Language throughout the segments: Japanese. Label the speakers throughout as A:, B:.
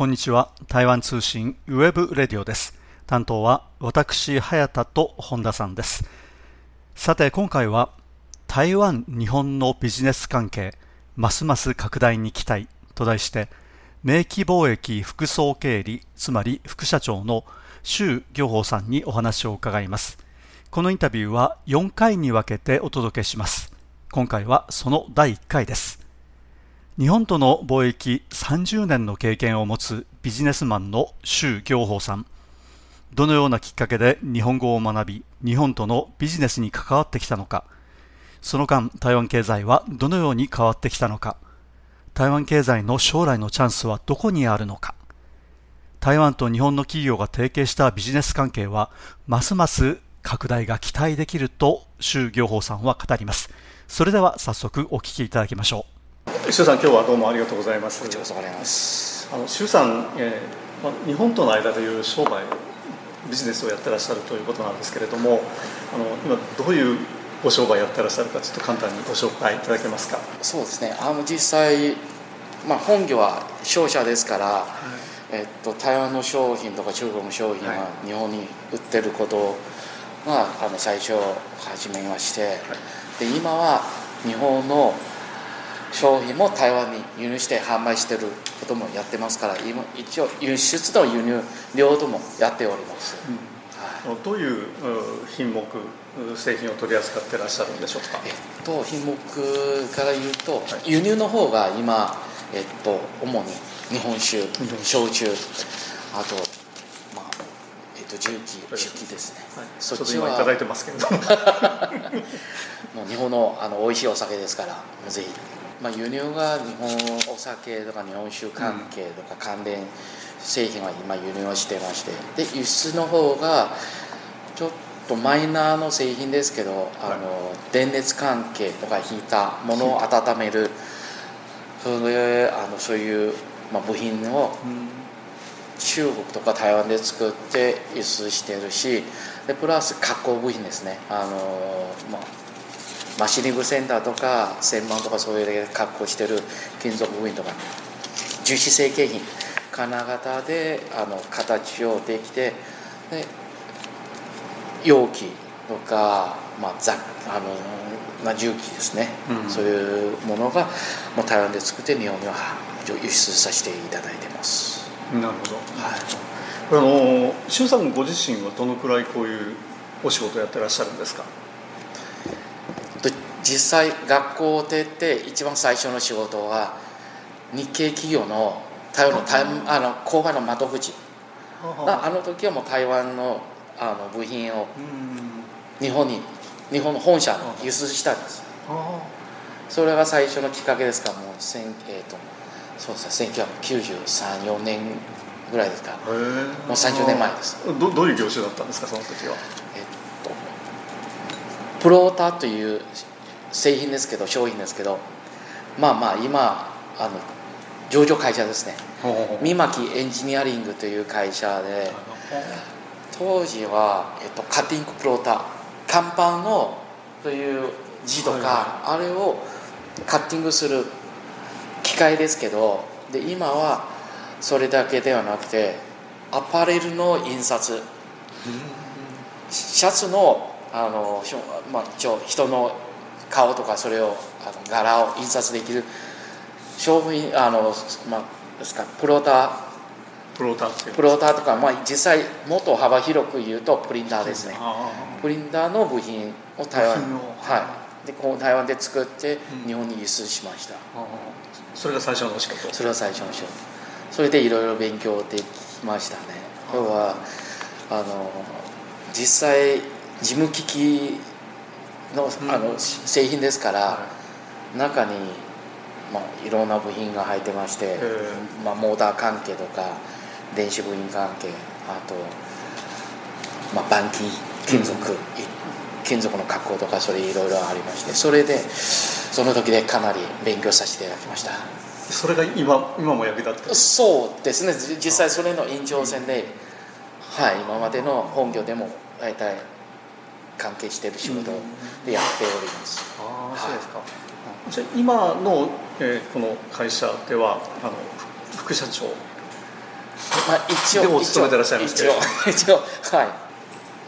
A: こんにちは。台湾通信 webradio です。担当は私、早田と本田さんです。さて、今回は台湾、日本のビジネス関係、ますます拡大に期待と題して、明基貿易副総経理、つまり副社長の周業峰さんにお話を伺います。このインタビューは4回に分けてお届けします。今回はその第1回です。日本との貿易30年の経験を持つビジネスマンの周行法さん。どのようなきっかけで日本語を学び日本とのビジネスに関わってきたのか。その間台湾経済はどのように変わってきたのか。台湾経済の将来のチャンスはどこにあるのか。台湾と日本の企業が提携したビジネス関係はますます拡大が期待できると周行法さんは語ります。それでは早速お聞きいただきましょう。
B: 周さん、今日はどうもありがとうございます。
C: こちらこそありがとうございます。
B: あの周さん、えー、まあ、日本との間でいう商売、ビジネスをやってらっしゃるということなんですけれども、あの今どういうご商売やってらっしゃるかちょっと簡単にご紹介いただけますか。
C: そうですね。あの実際、まあ本業は商社ですから。はい、えっと、台湾の商品とか中国の商品は日本に売ってることが、あの最初始めまして、はい、で今は日本の商品も台湾に輸入して販売してることもやってますから今一応輸出と輸入両方もやっております、
B: うん。はい、どういう品目製品を取り扱ってらっしゃるんでしょうか、
C: えっと、品目から言うと、はい、輸入の方が今、えっと、主に日本酒焼酎あとと重機重機ですね、
B: はい、そっちはいただいてますけれど
C: も う日本のあの美味しいお酒ですからぜひまあ、輸入が日本お酒とか日本酒関係とか関連製品は今輸入をしてまして。で輸出の方がちょっとマイナーの製品ですけどあの電熱関係とかヒーターものを温める。それあのそういう、まあ、部品を中国とか台湾で作って輸出してるし。でプラス加工部品ですね。あの、まあマシニングセンターとか専門とかそういう格好してる金属部品とか樹脂成形品金型であの形をできてで容器とか、まあ、ざあのまあ、重機ですね、うん、そういうものがもう台湾で作って日本には輸出させていただいてます。
B: なるほど、はい、これあの周さんご自身はどのくらいこういうお仕事やってらっしゃるんですか？
C: 実際学校を出て一番最初の仕事は日系企業の台湾の台あの郊外の窓口。あの時はもう台湾のあの部品を日本に日本の本社に輸出したんです。それが最初のきっかけですか。らもう、えーと、そうですね。1993年ぐらいですか。もう30年前です。
B: どどういう業種だったんですかその時は？えっと
C: プロータという製品ですけど商品ですけどまあまあ今あの上場会社ですね。三巻エンジニアリングという会社で当時は、えっと、カッティングプローター看板のという字とか、あれをカッティングする機械ですけどで今はそれだけではなくてアパレルの印刷。シャツのあの、まあ、人の顔とかそれをあの柄を印刷できる商品あの、まあ、ですかプローター。
B: プローター
C: プローターとか、まあ、実際もっと幅広く言うとプリンターですね。プリンターの部品を台湾はい。でこう台湾で作って日本に輸出しました、うん、
B: それが最初の仕事。
C: それが最初の仕事。それでいろいろ勉強できましたね。要はあの実際事務機器のあの製品ですから、中に、まあ、いろんな部品が入ってまして、まあ、モーター関係とか電子部品関係あと、まあ、板金金属、金属の加工とかそれいろいろありましてそれでその時でかなり勉強させていただきました。
B: それが今今も役立って
C: そうですね。実際それの延長線で、はい、今までの本業でも大体関係している仕事でやっております。あそうですか、はい、
B: じゃ今の、えー、この会社ではあの副社長。
C: まあ、一応
B: でもお勤めてらっしゃいますけど
C: 一応 一応はい。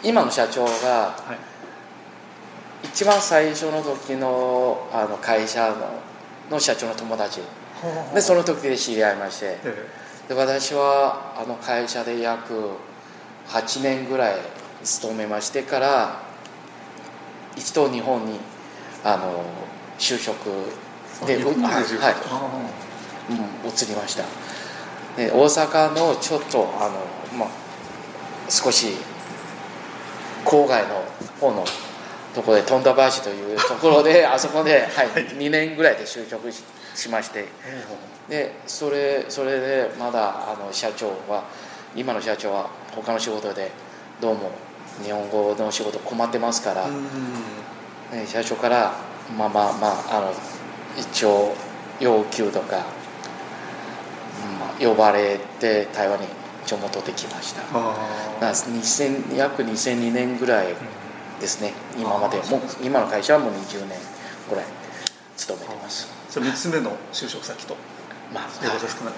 C: 今の社長が
B: はい。
C: 一番最初の時のあの会社のの社長の友達。でその時で知り合いまして。
B: え
C: で私はあの会社で約8年ぐらい勤めましてから一度日本にあの就職で
B: で
C: はい、
B: 住
C: はい。
B: あ
C: うん、移りました。で大阪のちょっとあの、まあ、少し郊外の方のところで富田橋というところで あそこで、はい、2年ぐらいで就職ししまして。でそれそれでまだあの社長は今の社長は他の仕事でどうも日本語の仕事困ってますから、ね社長からまあまあまああの一応要求とか、うんまあ、呼ばれて台湾に一応戻ってきました。だか
B: あ
C: ら2000約2002年ぐらいですね今まで。もう今の会社はもう20年ぐらい勤めてます。
B: じゃあ3つ目の就職先と。
C: まあ
B: いうことですかね、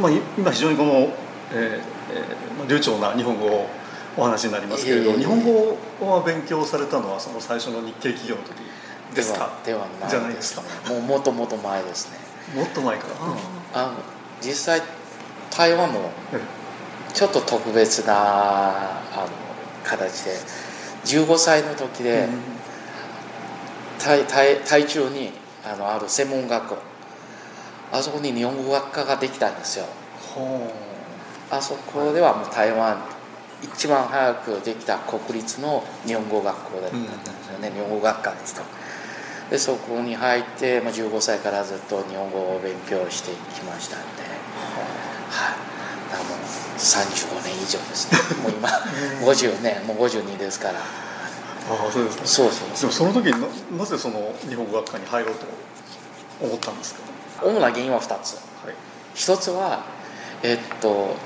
B: まあ、い今非常にこの、えーえーまあ、流暢な日本語をお話になりますけれど、日本語は勉強されたのはその最初の日系企業の時ですか？
C: ではで
B: じゃ
C: はないいです
B: か
C: ねもうもっともっと前ですね。
B: もっと前から、
C: あの実際台湾も
B: え
C: ちょっと特別なあの形で15歳の時で、台台台中にあのある専門学校。あそこに日本語学科ができたんですよ。
B: ほ
C: あそこではもう台湾一番早くできた国立の日本語学校だったんですよね、日本語学科ですと。でそこに入って、まあ、15歳からずっと日本語を勉強してきましたんで。はい。だからもう35年以上ですね。もう今50年もう52ですから。
B: うああそうですか
C: そうそう。
B: でもその時にななぜその日本語学科に入ろうと思ったんですか、
C: 主な原因は2つ。
B: はい。
C: 一つはえっと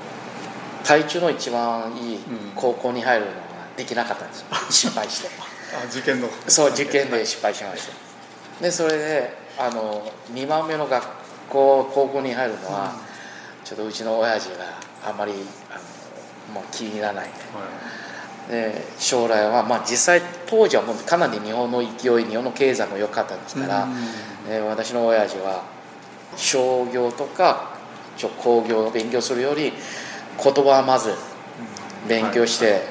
C: 台中の一番いい高校に入るのができなかったんですよ。失敗して。
B: あ受験の
C: そう受験で失敗しました。でそれであの2番目の学校高校に入るのは、ちょっとうちの親父があんまりあのもう気に入らない。で将来は、まあ、実際当時はもうかなり日本の勢い日本の経済も良かったですから、
B: うん。
C: で私の親父は商業とかちょ工業を勉強するより言葉はまず勉強して、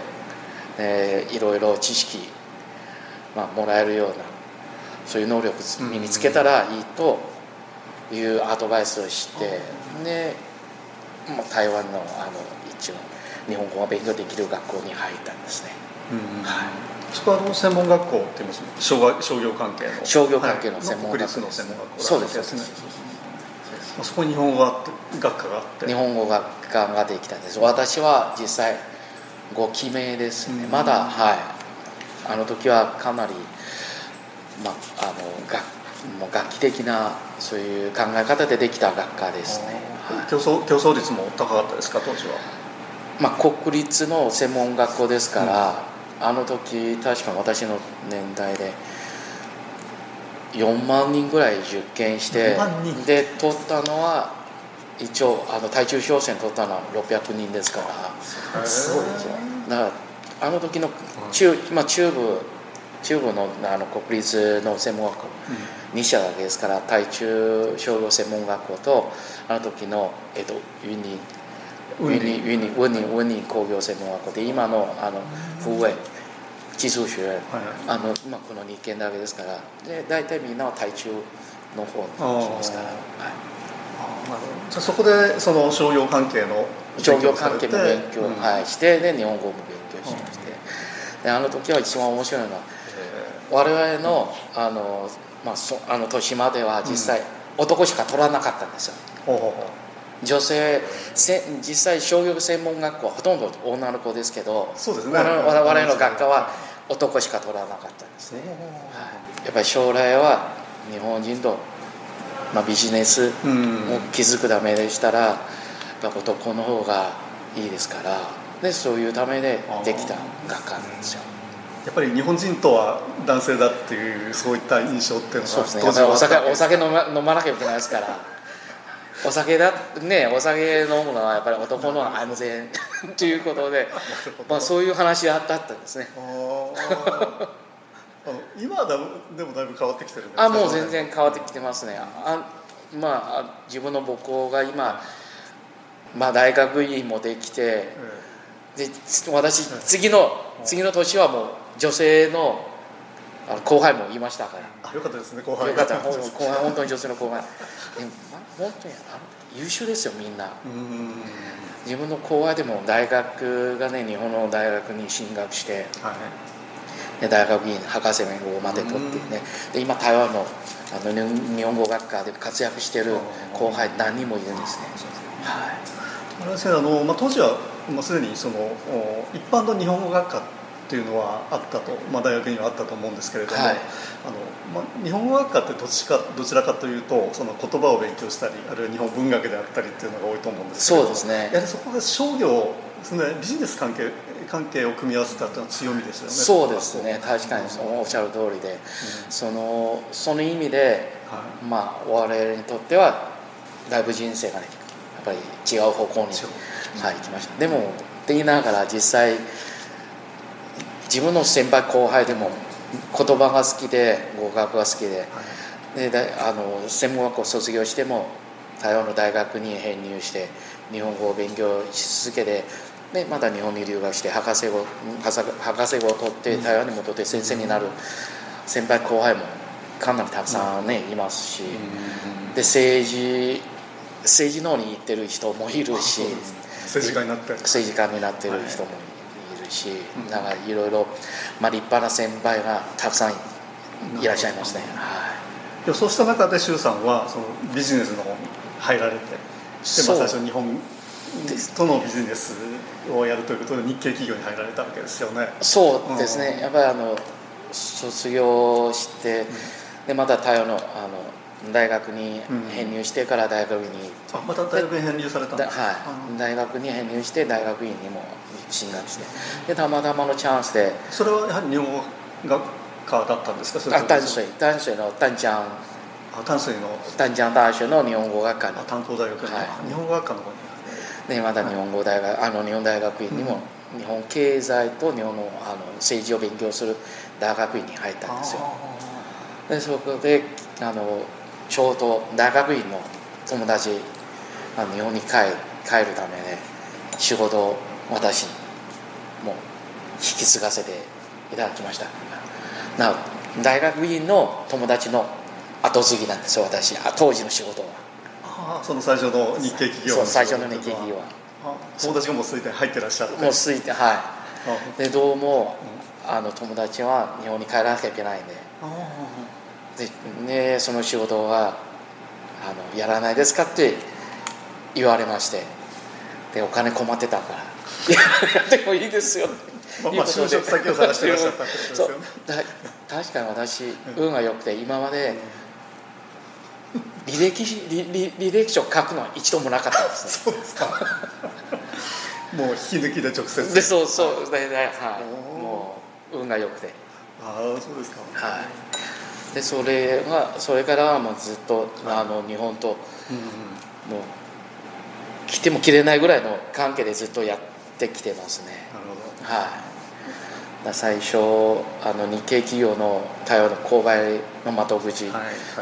C: えーいろいろ知識、まあ、もらえるようなそういう能力身につけたらいいというアドバイスをしてで、まあ、台湾のあの一応日本語が勉強できる学校に入ったんですね。
B: うん
C: はい。
B: そこはあの専門学校って言います商が商業関係の。
C: 商業関係の専門学校
B: はいの専門学校
C: そうですそうです。
B: まあそこに日本語があって学科があって。
C: 日本語学科ができたんです。私は実際5期目ですね、
B: うん。
C: まだはい。あの時はかなり、まあ、あの学もう楽器的なそういう考え方でできた学科ですね、はい。
B: 競争競争率も高かったですか？当時は。
C: まあ、国立の専門学校ですから、あの時確か私の年代で4万人ぐらい受験して
B: 4万人。
C: で取ったのは一応あの対中商戦取ったのは600人ですから。すごい。ですよだからあの時の中,、まあ、中部中部のあの国立の専門学校2社だけですから対中商業専門学校とあの時の、えっと、ユニウィニウィニウィニウィニ工業専門学校で今のあの風衛技術学院
B: はい。
C: あの、まあ、この2軒だけですから。で大体みんなは対中の方に来ますから、
B: あ
C: はい。
B: じゃあそこでその商業関係の
C: 商業関係も勉強、
B: うん。
C: はい、してで日本語も勉強しまして、であの時は一番面白いのは
B: え
C: 我々のあの、まあ、そあの年までは実際、男しか取らなかったんですよ。
B: う
C: 女性せ実際商業専門学校はほとんど女の子ですけど
B: そうですね。
C: 我々の学科は男しか取らなかったんですね、はい、やっぱり将来は日本人と、まあ、ビジネス
B: うん。
C: を築くためでしたら、やっぱ男の方がいいですからでそういうためでできた学科なんですよ。
B: やっぱり日本人とは男性だっていうそういった印象っていうのが
C: そうですね。お酒お酒飲ま飲まなきゃいけないですからお酒だねお酒飲むのはやっぱり男の安全。ということで、まあ、そういう話あったんですね。
B: 今はだでもだいぶ変わってきてる
C: あもう全然変わってきてますね。あまあ自分の母校が今、まあ、大学院もできて、で私次の次の年はもう女性のあの後輩もいましたから。
B: あよかったですね後輩。
C: よかった。後輩本当に女性の後輩。でも本当に優秀ですよみんな。自分の後輩でも大学がね日本の大学に進学して、はい、で大学院博士名号まで取ってね。で今台湾のあの日本語学科で活躍してる後輩何人もいるんですね。はい、
B: あのまあ、当時は、まあ、すでにその一般の日本語学科っていうのはあったと、まあ、大学にはあったと思うんですけれども、はい、あのまあ、日本語学科ってどちかどちらかというとその言葉を勉強したりあるいは日本文学であったりっていうのが多いと思うんですけど
C: そうですね。
B: やはりそこで商業そのビジネス関係関係を組み合わせたというのは強みですよね。
C: そうですね。確かにおっしゃる通りで、うん、そのその意味で、はい、まあ我々にとってはだいぶ人生がねやっぱり違う方向に、はい、行きました。でもって言いながら実際自分の先輩後輩でも言葉が好きで語学が好きではい、であの専門学校卒業しても台湾の大学に編入して日本語を勉強し続けてでまた日本に留学して博士号博士号を取って台湾に戻って先生になる先輩後輩もかなりたくさんね、いますし、で政治政治の方に行ってる人もいるし
B: 政治家になって。
C: 政治家になってる人もいる。し、だからいろいろ、まあ、立派な先輩がたくさんいらっしゃいますね、は
B: い、そうした中で周さんはそのビジネスの方に入られてで、まあ、最初日本とのビジネスをやるということで日系企業に入られたわけですよね。
C: そうですね、うん、やっぱりあの卒業して、うん、でまた台湾のあの大学に編入してから大学に、うん、
B: あまた大学に編入されたんです
C: か？はい。大学に編入して大学院にも進学して。でたまたまのチャンスで。
B: それはやはり日本語学科だったんですか？それ
C: あ淡水淡水の淡江あ
B: 淡水の。
C: 淡江大学の日本語学科に
B: 担当大学に、はい、日本語学科の方に。
C: でまた日本語大学、はい、あの日本大学院にも、うん、日本経済と日本のあの政治を勉強する大学院に入ったんですよ。でそこであのちょうど大学院の。友達あの日本に帰帰るためで仕事を私にもう引き継がせていただきました。な大学院の友達の後継ぎなんですよ私。当時の仕事は。
B: あその最初の日系企業
C: そう最初の日系企業は。
B: 友達がもうすでに入ってらっしゃる。
C: もうすいてはい。でどうも、あの友達は日本に帰らなきゃいけないんでで、ね、その仕事はあのやらないですかって言われましてでお金困ってたから。やってもいいですよ。
B: まあ、まあ就職先を探してらっしゃったってことですよね。
C: 確かに私運が良くて今まで履歴履履歴書書くのは一度もなかったんです
B: ね。そうですか。もう引き抜きで直接。
C: でそうそう。でで、はい、もう運が良くて。
B: ああそうですか。
C: はいでそれはそれからはもうずっと、あの日本と、もう来ても切れないぐらいの関係でずっとやってきてますね。
B: なるほ
C: ど。はい。最初あの日系企業の対応の購買の窓口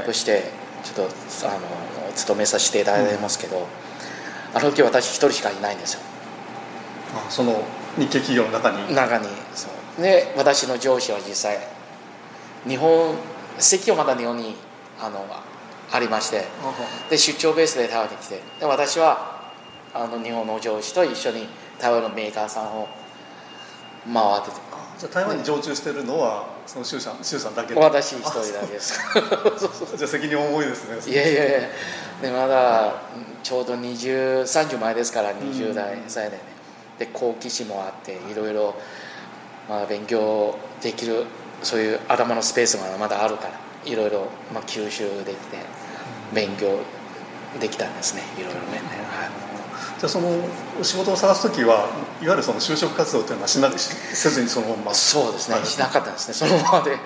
C: として、ちょっとあの勤めさせていただいてますけど、うん、あの時私一人しかいないんですよ。
B: あその日系企業の中に？
C: 中にそう。で私の上司は実際日本席をまだ日本にあのありましてで出張ベースで台湾に来てで私はあの日本の上司と一緒に台湾のメーカーさんを回ってて。
B: じゃ台湾に常駐してるのはその周さん周さんだけ？
C: 私一人だけです。
B: じゃあ責任重いですね。
C: いやいやいや。でまだちょうど2030前ですから20代歳でね。で好奇心もあっていろいろ、まあ、勉強できるそういう頭のスペースがまだあるからいろいろ、まあ、吸収できて勉強できたんですね。いろいろね、はい。
B: じゃあその仕事を探す時はいわゆるその就職活動っていうのはしなせずにそのまま？
C: そうですね、はい、しなかったですね。そのままで、はい、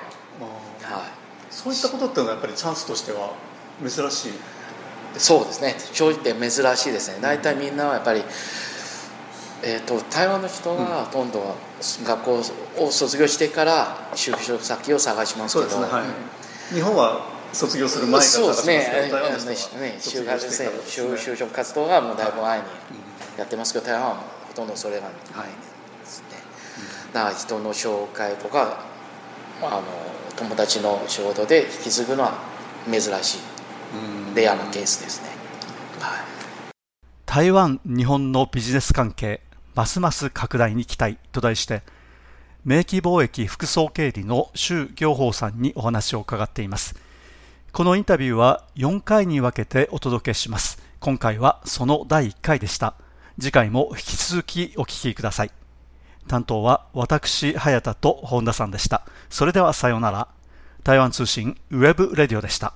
B: そういったことっていうのはやっぱりチャンスとしては珍しい？
C: そうですね。正直珍しいですね。大体みんなはやっぱり、えーと、台湾の人はほとんど学校を卒業してから就職先を探しますけど、ねはい、
B: 日本は卒業する前から
C: そうですね。ね就学生就職活動がもうだいぶ前にやってますけど台湾はほとんどそれが前ですね、だから人の紹介とかあの友達の仕事で引き継ぐのは珍しい。レアなケースですね、はい、
A: 台湾日本のビジネス関係ますます拡大に期待と題して名機貿易副総経理の周行法さんにお話を伺っています。このインタビューは4回に分けてお届けします。今回はその第1回でした。次回も引き続きお聞きください。担当は私早田と本田さんでした。それではさようなら。台湾通信 webradio でした。